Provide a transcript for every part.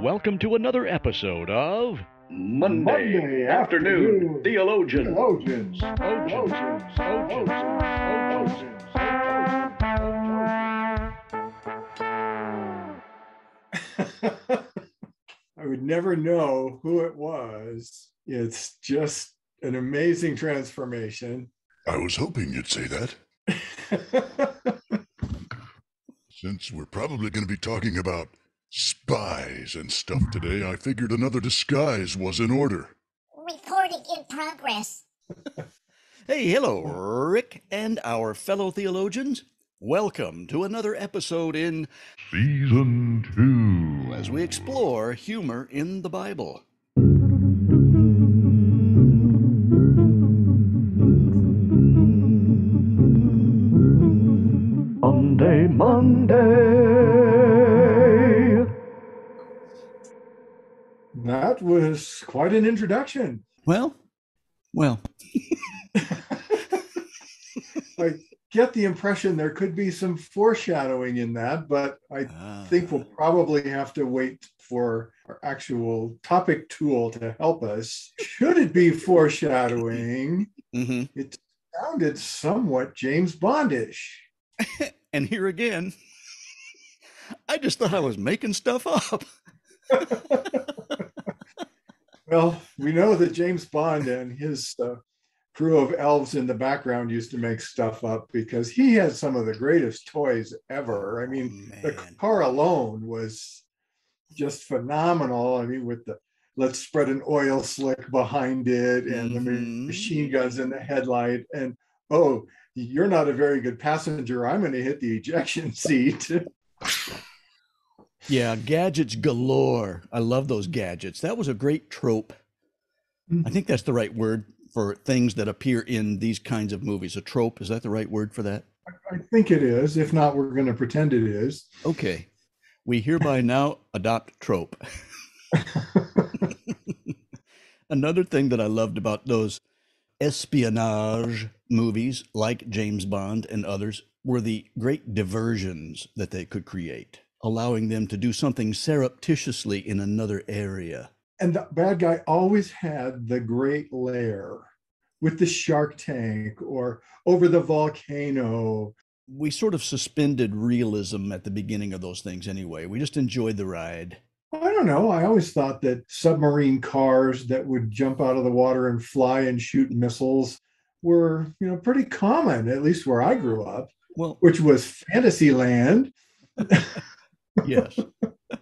Welcome to another episode of Monday, Monday afternoon, afternoon. theologian. Theologians. Theologians. Theologians. Theologians. I would never know who it was. It's just an amazing transformation. I was hoping you'd say that, since we're probably going to be talking about spies and stuff today. I figured another disguise was in order. Reporting in progress. Hey, hello, Rick and our fellow theologians. Welcome to another episode in Season two. as we explore humor in the Bible. That was quite an introduction. Well, well, I get the impression there could be some foreshadowing in that, but I think we'll probably have to wait for our actual topic tool to help us. Should it be foreshadowing? hmm It sounded somewhat James Bondish. And here again, I just thought I was making stuff up. Well, we know that James Bond and his uh, crew of elves in the background used to make stuff up because he had some of the greatest toys ever. I mean, the car alone was just phenomenal. I mean, with the let's spread an oil slick behind it and the Mhm. machine guns in the headlight. And oh, you're not a very good passenger. I'm going to hit the ejection seat. Yeah, gadgets galore. I love those gadgets. That was a great trope. I mm-hmm. think that's the right word for things that appear in these kinds of movies. A trope, is that the right word for that? I think it is. If not, we're going to pretend it is. Okay. We hereby now adopt trope. Another thing that I loved about those espionage movies like James Bond and others were the great diversions that they could create, allowing them to do something surreptitiously in another area. and the bad guy always had the great lair with the shark tank or over the volcano. We sort of suspended realism at the beginning of those things anyway. We just enjoyed the ride. I don't know. I always thought that submarine cars that would jump out of the water and fly and shoot missiles were, you know, pretty common, at least where I grew up, Well, which was Fantasyland. yes.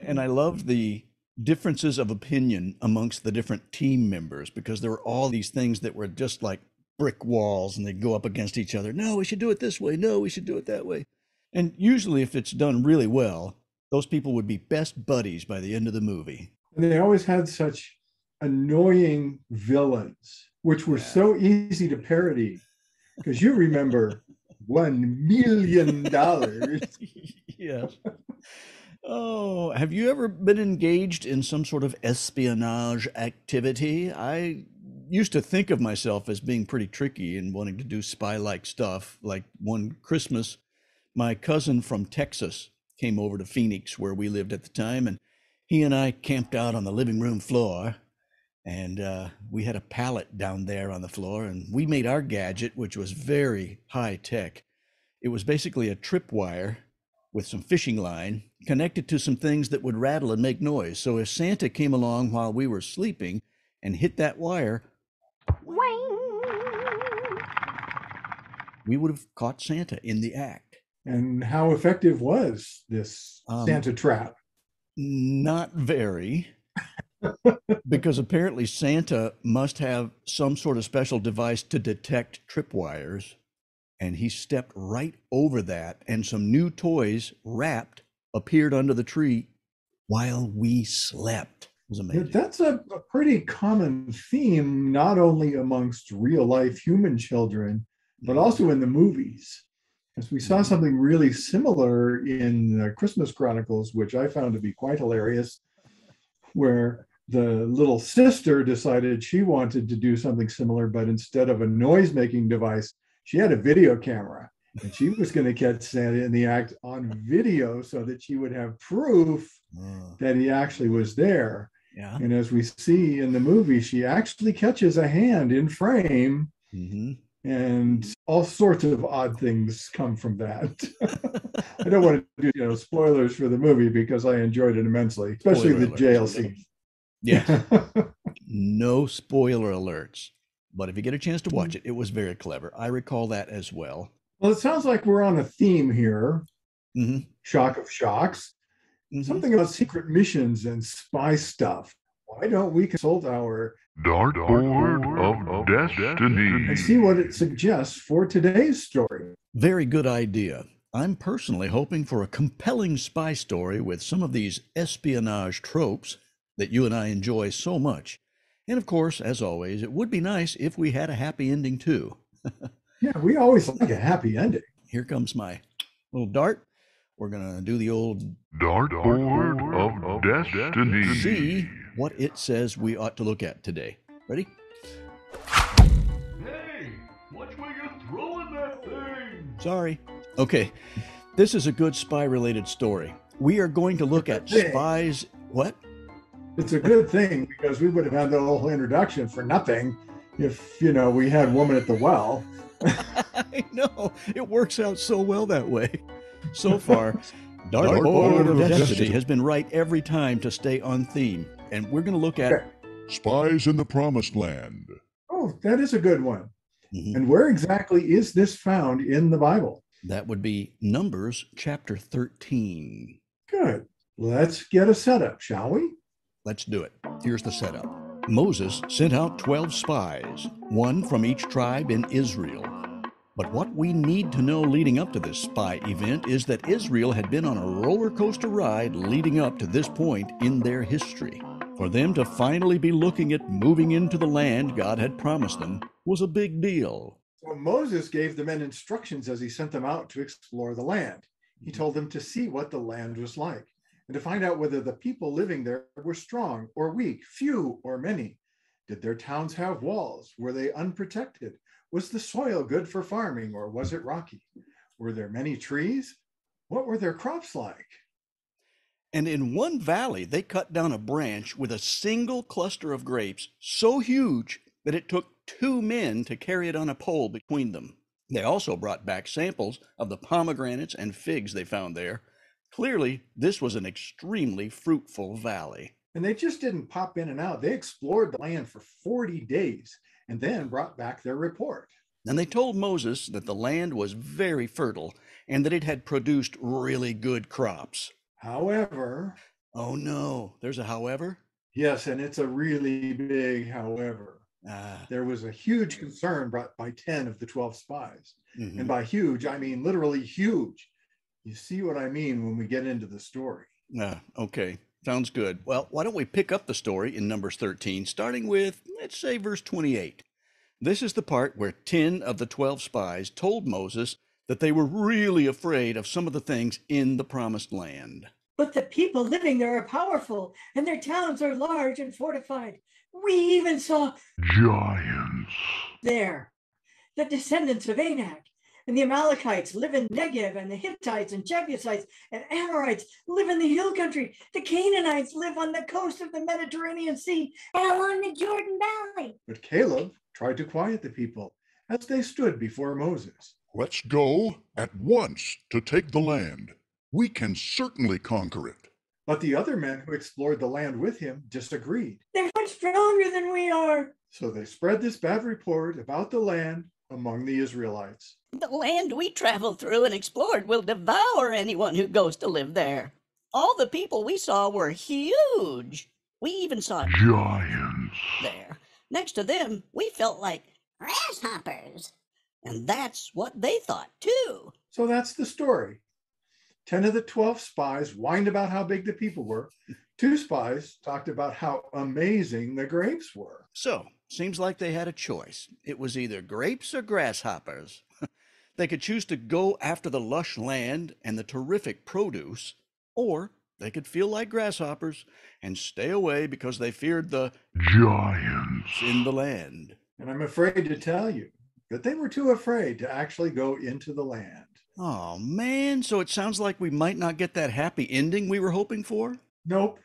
and I loved the differences of opinion amongst the different team members because there were all these things that were just like brick walls and they'd go up against each other. No, we should do it this way. No, we should do it that way. And usually, if it's done really well, those people would be best buddies by the end of the movie. And they always had such annoying villains, which were Yeah. so easy to parody. Because you remember one million dollars. yes. Oh, have you ever been engaged in some sort of espionage activity? I used to think of myself as being pretty tricky and wanting to do spy like stuff. Like one Christmas, my cousin from Texas came over to Phoenix, where we lived at the time, and he and I camped out on the living room floor. And uh, we had a pallet down there on the floor, and we made our gadget, which was very high tech. It was basically a tripwire with some fishing line connected to some things that would rattle and make noise. So if Santa came along while we were sleeping and hit that wire, we would have caught Santa in the act. And how effective was this Um, Santa trap? Not very, because apparently Santa must have some sort of special device to detect tripwires. And he stepped right over that, and some new toys wrapped appeared under the tree while we slept. It was amazing. That's a, a pretty common theme, not only amongst real life human children, but also in the movies. Because we saw something really similar in uh, Christmas Chronicles, which I found to be quite hilarious, where the little sister decided she wanted to do something similar, but instead of a noise making device, she had a video camera And she was going to catch Santa in the act on video so that she would have proof Uh, that he actually was there. yeah. And as we see in the movie, she actually catches a hand in frame, hmm and all sorts of odd things come from that. I don't want to do you know spoilers for the movie because I enjoyed it immensely, especially Spoiler the jail scene. Yeah. no spoiler alerts. But if you get a chance to watch it, it was very clever. I recall that as well. Well, it sounds like we're on a theme here. hmm Shock of shocks. Mhm. Something about secret missions and spy stuff. Why don't we consult our Dartboard of Destiny. and see what it suggests for today's story? Very good idea. I'm personally hoping for a compelling spy story with some of these espionage tropes that you and I enjoy so much. And of course, as always, it would be nice if we had a happy ending too. Yeah, we always like a happy ending. Here comes my little dart. We're going to do the old Dartboard of Destiny. see what it says we ought to look at today. Ready? Hey, watch where you're throwing that thing. Sorry. Okay. This is a good spy related story. We are going to look at spies. What? It's a good thing because we would have had the whole introduction for nothing if, you know, we had Woman at the Well. I know. It works out so well that way. So far, Dartboard Dartboard of of Destiny Destiny. has been right every time to stay on theme. And we're going to look at. Okay. Spies in the Promised Land. Oh, that is a good one. Mhm. And where exactly is this found in the Bible? That would be Numbers chapter 13. Good. Let's get a setup, shall we? Let's do it. Here's the setup Moses sent out 12 spies, one from each tribe in Israel. But what we need to know leading up to this spy event is that Israel had been on a roller coaster ride leading up to this point in their history. For them to finally be looking at moving into the land God had promised them was a big deal. So Moses gave the men instructions as he sent them out to explore the land. He hmm. told them to see what the land was like and to find out whether the people living there were strong or weak, few or many. Did their towns have walls? Were they unprotected? Was the soil good for farming or was it rocky? Were there many trees? What were their crops like? And in one valley, they cut down a branch with a single cluster of grapes so huge that it took two men to carry it on a pole between them. They also brought back samples of the pomegranates and figs they found there. Clearly, this was an extremely fruitful valley. And they just didn't pop in and out. They explored the land for 40 days and then brought back their report. And they told Moses that the land was very fertile and that it had produced really good crops. However, Oh no, there's a however? yes, and it's a really big however. Ah, There was a huge concern brought by 10 of the 12 spies. mhm. And by huge, I mean literally huge. You see what I mean when we get into the story. Ah, okay, sounds good. Well, why don't we pick up the story in Numbers 13, starting with, let's say, verse 28. This is the part where 10 of the 12 spies told Moses that they were really afraid of some of the things in the promised land. But the people living there are powerful, and their towns are large and fortified. We even saw Giants. there the descendants of Anak. And the Amalekites live in Negev, and the Hittites and Jebusites and Amorites live in the hill country. The Canaanites live on the coast of the Mediterranean Sea. And along the Jordan Valley. But Caleb tried to quiet the people as they stood before Moses. Let's go at once to take the land. We can certainly conquer it. But the other men who explored the land with him disagreed. They're much stronger than we are. So they spread this bad report about the land among the Israelites. The land we traveled through and explored will devour anyone who goes to live there. All the people we saw were huge. We even saw Giants. there. Next to them, we felt like, Grasshoppers. and that's what they thought too. So that's the story. 10 of the 12 spies whined about how big the people were. Two spies talked about how amazing the grapes were. So, seems like they had a choice. It was either grapes or grasshoppers. they could choose to go after the lush land and the terrific produce, or they could feel like grasshoppers and stay away because they feared the Giants. in the land. And I'm afraid to tell you, that they were too afraid to actually go into the land. Oh man, so it sounds like we might not get that happy ending we were hoping for. Nope,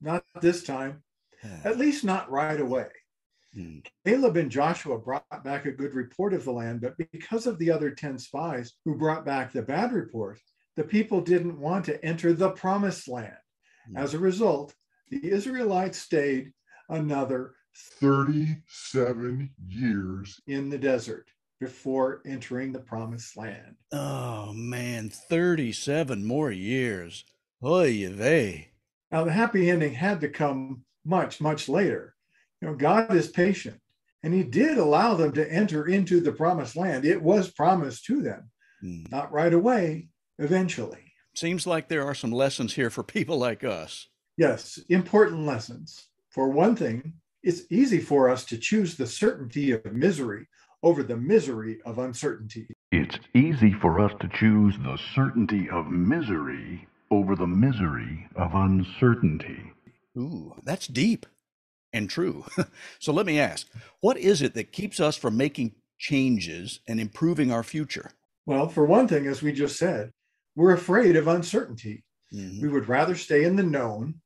not this time. At least not right away. Hmm. Caleb and Joshua brought back a good report of the land, but because of the other 10 spies who brought back the bad report, the people didn't want to enter the promised land. Hmm. As a result, the Israelites stayed another 37 years. in the desert before entering the promised land. Oh man, 37 more years. Oy vey. Now, the happy ending had to come much, much later. You know, God is patient, and He did allow them to enter into the promised land. It was promised to them, Hmm. not right away, eventually. Seems like there are some lessons here for people like us. Yes, important lessons. For one thing, it's easy for us to choose the certainty of misery over the misery of uncertainty. It's easy for us to choose the certainty of misery over the misery of uncertainty. Ooh, that's deep and true. so let me ask what is it that keeps us from making changes and improving our future? Well, for one thing, as we just said, we're afraid of uncertainty. Mhm. We would rather stay in the known,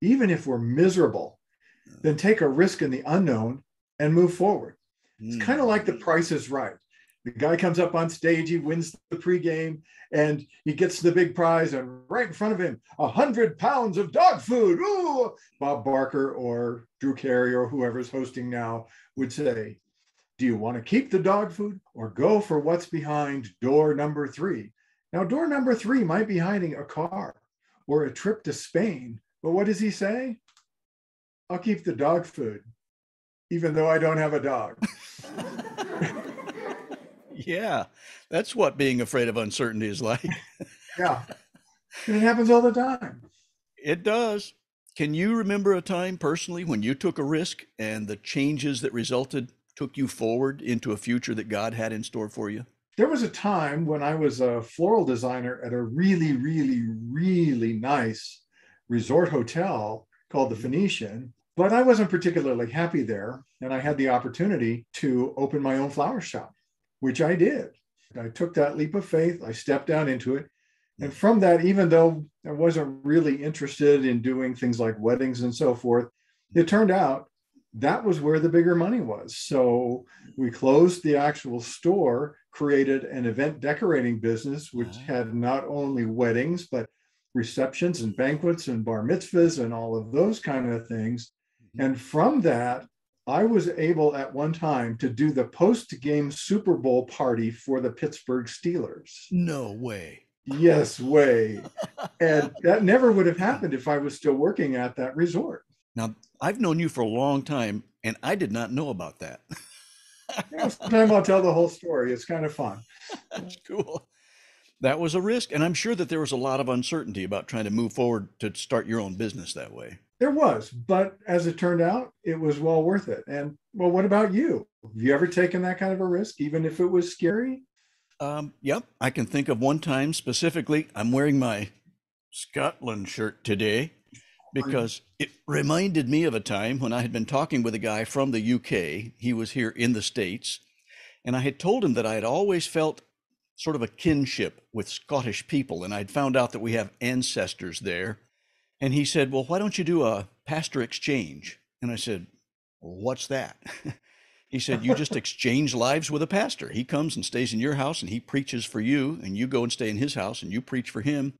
even if we're miserable, than take a risk in the unknown and move forward. It's kind of like the price is right. The guy comes up on stage, he wins the pregame, and he gets the big prize, and right in front of him, a hundred pounds of dog food. Ooh! Bob Barker or Drew Carey or whoever's hosting now would say, Do you want to keep the dog food or go for what's behind door number three? Now, door number three might be hiding a car or a trip to Spain, but what does he say? I'll keep the dog food, even though I don't have a dog. Yeah, that's what being afraid of uncertainty is like. Yeah. And it happens all the time. It does. Can you remember a time personally when you took a risk and the changes that resulted took you forward into a future that God had in store for you? There was a time when I was a floral designer at a really, really, really nice resort hotel called the mm-hmm. Phoenician, but I wasn't particularly happy there. And I had the opportunity to open my own flower shop, which I did. I took that leap of faith, I stepped down into it. And from that, even though I wasn't really interested in doing things like weddings and so forth, it turned out that was where the bigger money was. So we closed the actual store, created an event decorating business, which had not only weddings, but receptions and banquets and bar mitzvahs and all of those kind of things. Mhm. And from that, I was able at one time to do the post game Super Bowl party for the Pittsburgh Steelers. No way. Yes, way. And that never would have happened if I was still working at that resort. Now, I've known you for a long time and I did not know about that. Know, sometime I'll tell the whole story. It's kind of fun. That's cool. That was a risk. And I'm sure that there was a lot of uncertainty about trying to move forward to start your own business that way. There was, but as it turned out, it was well worth it. And well, what about you? Have you ever taken that kind of a risk, even if it was scary? Um, yep, I can think of one time specifically. I'm wearing my Scotland shirt today because it reminded me of a time when I had been talking with a guy from the UK. He was here in the States, and I had told him that I had always felt sort of a kinship with Scottish people, and I'd found out that we have ancestors there. And he said, Well, why don't you do a pastor exchange? And I said, well, What's that? He said, You just exchange lives with a pastor. He comes and stays in your house and he preaches for you, and you go and stay in his house and you preach for him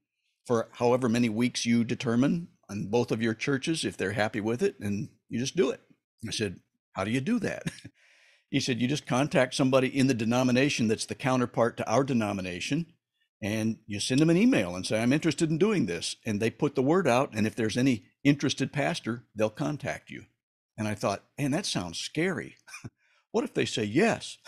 for however many weeks you determine on both of your churches if they're happy with it, and you just do it. I said, How do you do that? He said, You just contact somebody in the denomination that's the counterpart to our denomination, and you send them an email and say, I'm interested in doing this. And they put the word out, and if there's any interested pastor, they'll contact you. And I thought, Man, that sounds scary. what if they say yes?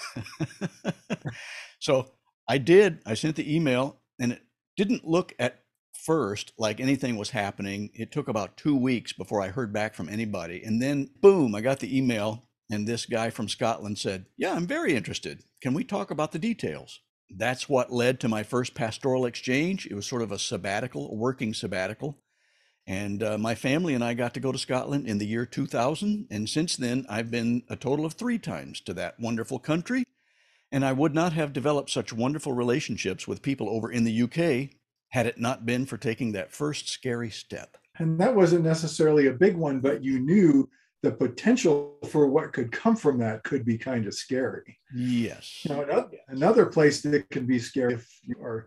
so I did. I sent the email, and it didn't look at first like anything was happening. It took about two weeks before I heard back from anybody. And then, boom, I got the email, and this guy from Scotland said, Yeah, I'm very interested. Can we talk about the details? That's what led to my first pastoral exchange. It was sort of a sabbatical, a working sabbatical. And uh, my family and I got to go to Scotland in the year 2000. And since then, I've been a total of three times to that wonderful country. And I would not have developed such wonderful relationships with people over in the UK had it not been for taking that first scary step. And that wasn't necessarily a big one, but you knew the potential for what could come from that could be kind of scary. Yes. Now, ano- another place that can be scary if you are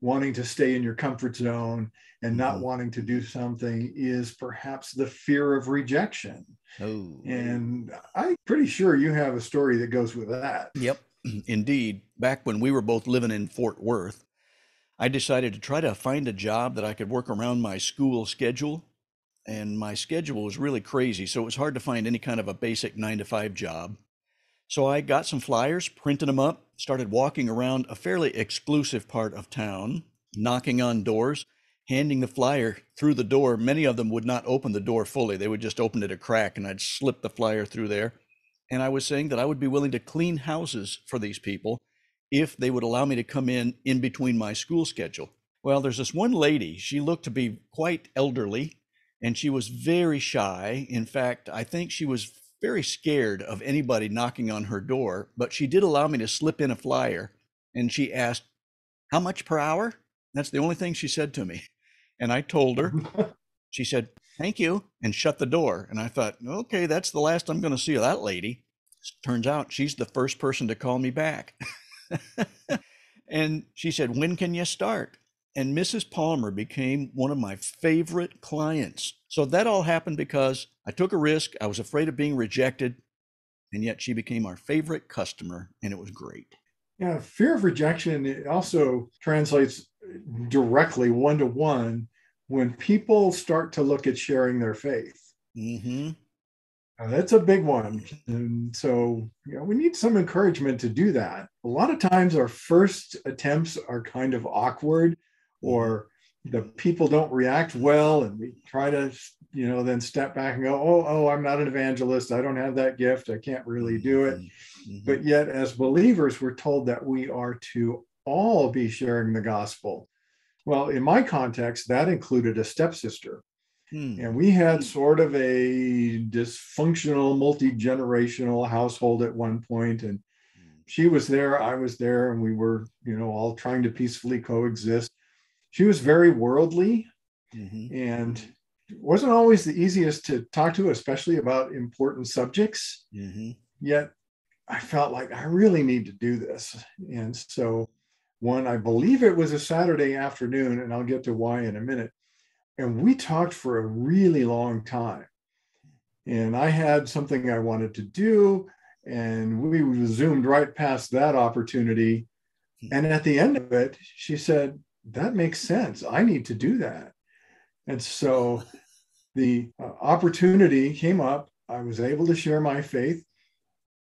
wanting to stay in your comfort zone and not Mhm. wanting to do something is perhaps the fear of rejection. Oh. And I'm pretty sure you have a story that goes with that. Yep, indeed. Back when we were both living in Fort Worth, I decided to try to find a job that I could work around my school schedule. And my schedule was really crazy, so it was hard to find any kind of a basic nine to five job. So I got some flyers, printed them up, started walking around a fairly exclusive part of town, knocking on doors, handing the flyer through the door. Many of them would not open the door fully, they would just open it a crack, and I'd slip the flyer through there. And I was saying that I would be willing to clean houses for these people if they would allow me to come in in between my school schedule. Well, there's this one lady, she looked to be quite elderly and she was very shy. In fact, I think she was very scared of anybody knocking on her door, but she did allow me to slip in a flyer and she asked, How much per hour? That's the only thing she said to me. And I told her, she said, Thank you, and shut the door. And I thought, Okay, that's the last I'm going to see of that lady. Turns out she's the first person to call me back. and she said, When can you start? And Mrs. Palmer became one of my favorite clients. So that all happened because I took a risk. I was afraid of being rejected. And yet she became our favorite customer, and it was great. Yeah, fear of rejection it also translates directly one to one when people start to look at sharing their faith. hmm Uh, that's a big one. And so, you know, we need some encouragement to do that. A lot of times our first attempts are kind of awkward or the people don't react well and we try to, you know, then step back and go, "Oh, oh, I'm not an evangelist. I don't have that gift. I can't really do it." Mhm. But yet as believers we're told that we are to all be sharing the gospel. Well, in my context, that included a stepsister. Hmm. And we had sort of a dysfunctional, multi generational household at one point, And she was there, I was there, and we were, you know, all trying to peacefully coexist. She was very worldly Mhm. and wasn't always the easiest to talk to, especially about important subjects. Mhm. Yet I felt like I really need to do this. And so, one, I believe it was a Saturday afternoon, and I'll get to why in a minute and we talked for a really long time. And I had something I wanted to do, and we zoomed right past that opportunity. And at the end of it, she said, That makes sense. I need to do that. And so the uh, opportunity came up. I was able to share my faith,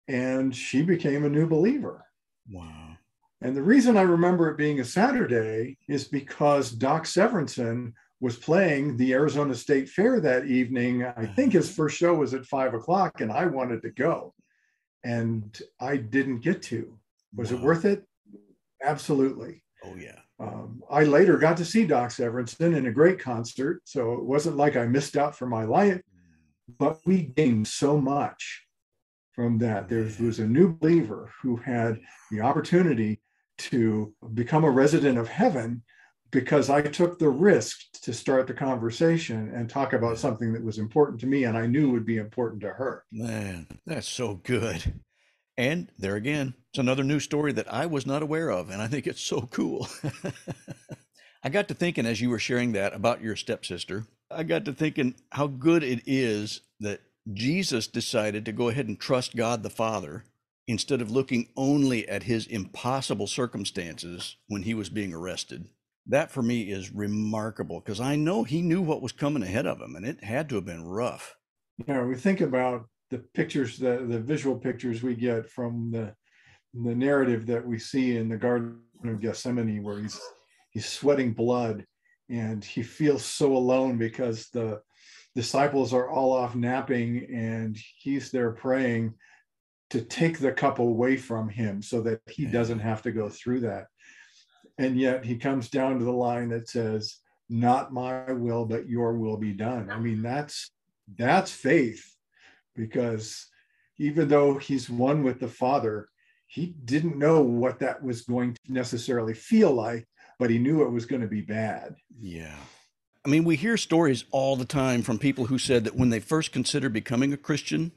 and she became a new believer. Wow. And the reason I remember it being a Saturday is because Doc Severinsen was playing the Arizona State Fair that evening. I think his first show was at five o'clock, and I wanted to go. And I didn't get to. Was it worth it? Absolutely. Oh, yeah. Um, I later got to see Doc Severinsen in a great concert. So it wasn't like I missed out for my life, but we gained so much from that. There was a new believer who had the opportunity to become a resident of heaven because I took the risk to start the conversation and talk about something that was important to me and I knew would be important to her. Man, that's so good. And there again, it's another new story that I was not aware of, and I think it's so cool. I got to thinking as you were sharing that about your stepsister, I got to thinking how good it is that Jesus decided to go ahead and trust God the Father instead of looking only at his impossible circumstances when he was being arrested. That for me is remarkable because I know he knew what was coming ahead of him, and it had to have been rough. Yeah, we think about the pictures, the, the visual pictures we get from the the narrative that we see in the Garden of Gethsemane, where he's he's sweating blood and he feels so alone because the disciples are all off napping and he's there praying to take the cup away from him so that he doesn't have to go through that. And yet he comes down to the line that says, Not my will, but your will be done. I mean, that's that's faith because even though he's one with the Father, he didn't know what that was going to necessarily feel like, but he knew it was going to be bad. Yeah. I mean, we hear stories all the time from people who said that when they first considered becoming a Christian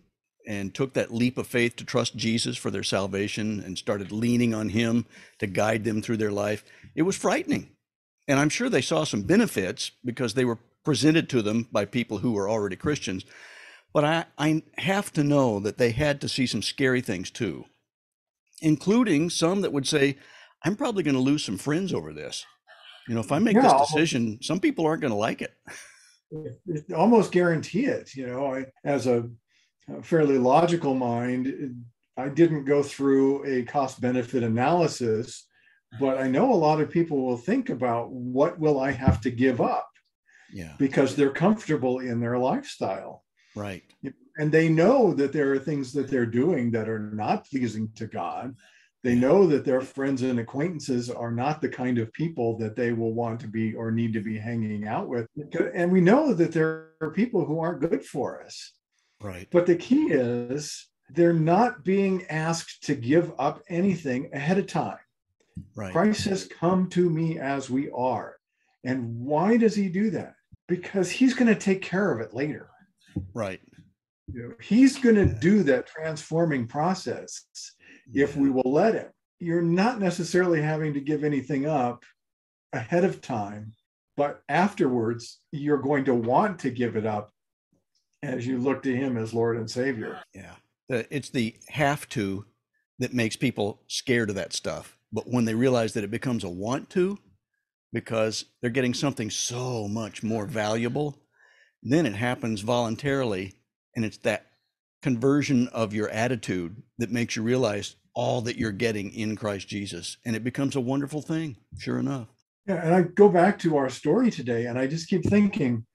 and took that leap of faith to trust Jesus for their salvation and started leaning on him to guide them through their life, it was frightening. And I'm sure they saw some benefits because they were presented to them by people who were already Christians. But I, I have to know that they had to see some scary things too, including some that would say, I'm probably going to lose some friends over this. You know, if I make Yeah, this almost- decision, some people aren't going to like it. It- almost guarantee it. You know, I, as a, a fairly logical mind, I didn't go through a cost benefit analysis, but I know a lot of people will think about what will I have to give up Yeah, because they're comfortable in their lifestyle. Right. and they know that there are things that they're doing that are not pleasing to God. They know that their friends and acquaintances are not the kind of people that they will want to be or need to be hanging out with. And we know that there are people who aren't good for us. Right. But the key is they're not being asked to give up anything ahead of time. Right. Christ says, Come to me as we are. And why does he do that? Because he's going to take care of it later. Right. You know, he's going to do that transforming process if we will let him. You're not necessarily having to give anything up ahead of time, but afterwards, you're going to want to give it up as you look to him as Lord and Savior. Yeah. It's the have to that makes people scared of that stuff. But when they realize that it becomes a want to, because they're getting something so much more valuable, then it happens voluntarily. And it's that conversion of your attitude that makes you realize all that you're getting in Christ Jesus. And it becomes a wonderful thing, sure enough. Yeah, and I go back to our story today, and I just keep thinking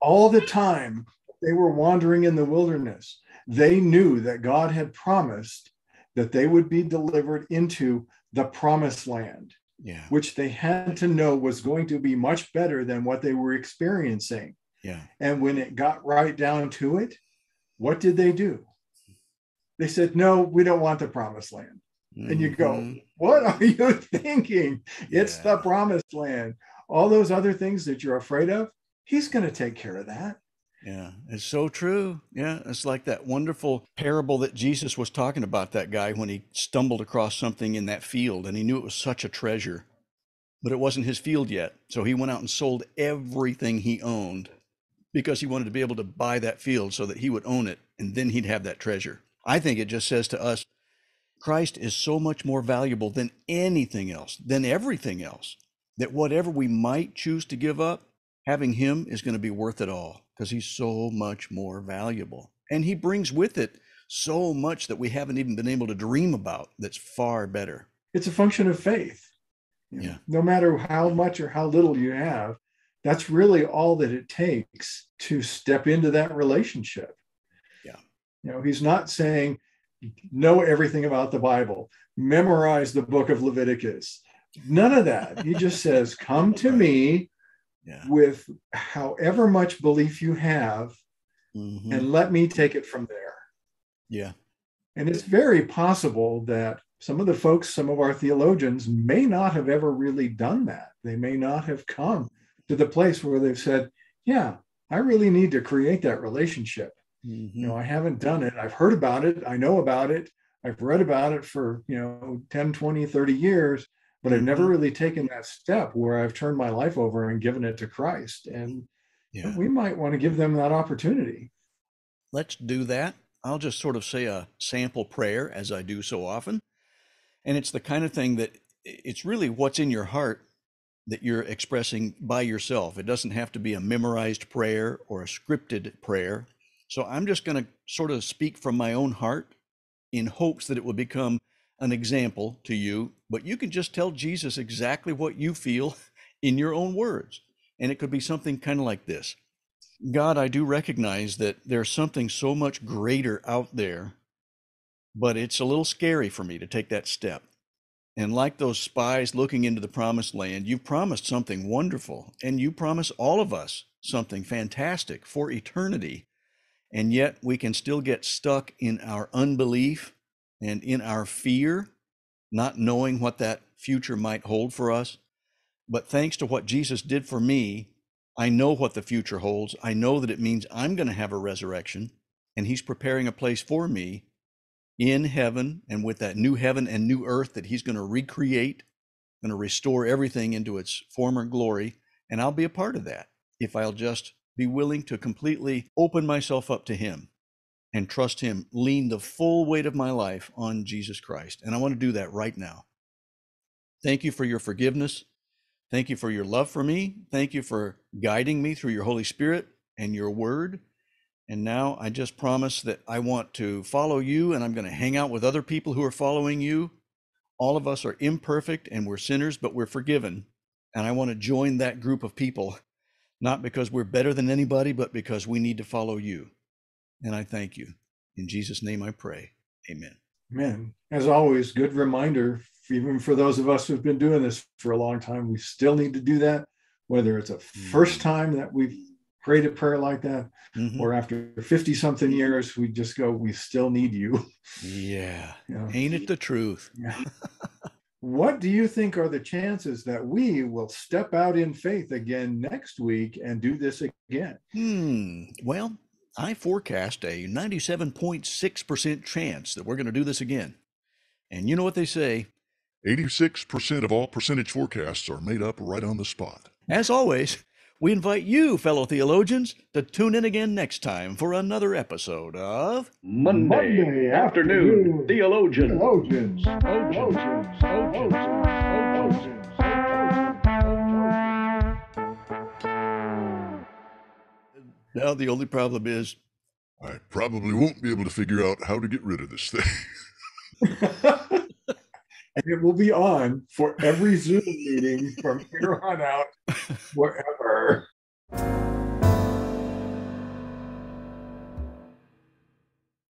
all the time they were wandering in the wilderness, they knew that God had promised that they would be delivered into the promised land. Yeah. which they had to know was going to be much better than what they were experiencing. Yeah. And when it got right down to it, what did they do? They said, No, we don't want the promised land. And you go, Mhm. What are you thinking? It's the promised land. All those other things that you're afraid of, he's going to take care of that. Yeah, it's so true. Yeah, it's like that wonderful parable that Jesus was talking about that guy when he stumbled across something in that field and he knew it was such a treasure, but it wasn't his field yet. So he went out and sold everything he owned because he wanted to be able to buy that field so that he would own it and then he'd have that treasure. I think it just says to us Christ is so much more valuable than anything else, than everything else, that whatever we might choose to give up, having him is going to be worth it all because he's so much more valuable. And he brings with it so much that we haven't even been able to dream about that's far better. It's a function of faith. Yeah. No matter how much or how little you have, that's really all that it takes to step into that relationship. Yeah. You know, he's not saying know everything about the Bible, memorize the book of Leviticus. None of that. He just says, come to me Yeah. with however much belief you have Mhm. and let me take it from there. yeah. And it's very possible that some of the folks, some of our theologians may not have ever really done that. They may not have come to the place where they've said, Yeah, I really need to create that relationship. Mhm. You know, I haven't done it. I've heard about it. I know about it. I've read about it for, you know, 10, 20, 30 years, but I've never Mhm. really taken that step where I've turned my life over and given it to Christ. And Yeah. we might want to give them that opportunity. Let's do that. I'll just sort of say a sample prayer as I do so often. And it's the kind of thing that it's really what's in your heart that you're expressing by yourself. It doesn't have to be a memorized prayer or a scripted prayer. So I'm just going to sort of speak from my own heart in hopes that it will become an example to you. But you can just tell Jesus exactly what you feel in your own words. And it could be something kind of like this God, I do recognize that there's something so much greater out there, but it's a little scary for me to take that step. And like those spies looking into the promised land, you've promised something wonderful, and you promise all of us something fantastic for eternity. And yet we can still get stuck in our unbelief and in our fear not knowing what that future might hold for us. But thanks to what Jesus did for me, I know what the future holds. I know that it means I'm going to have a resurrection, and He's preparing a place for me in heaven and with that new heaven and new earth that He's going to recreate, going to restore everything into its former glory. And I'll be a part of that if I'll just be willing to completely open myself up to Him and trust Him, lean the full weight of my life on Jesus Christ. And I want to do that right now. Thank you for your forgiveness. Thank you for your love for me. Thank you for guiding me through your Holy Spirit and your word. And now I just promise that I want to follow you and I'm going to hang out with other people who are following you. All of us are imperfect and we're sinners, but we're forgiven. And I want to join that group of people, not because we're better than anybody, but because we need to follow you. And I thank you. In Jesus' name I pray. Amen. Amen. As always, good reminder, even for those of us who've been doing this for a long time, we still need to do that, whether it's a first mm. time that we've prayed a prayer like that, Mhm. or after 50 something years, we just go, we still need you. Yeah. You know? Ain't it the truth? What do you think are the chances that we will step out in faith again next week and do this again? Hmm. Well, I forecast a 97.6% chance that we're going to do this again. And you know what they say? 86% of all percentage forecasts are made up right on the spot. As always, we invite you, fellow theologians, to tune in again next time for another episode of Monday, Monday afternoon, afternoon, theologians. Theologians. Theologians. Theologians. now the only problem is I probably won't be able to figure out how to get rid of this thing. and it will be on for every Zoom meeting from here on out, forever.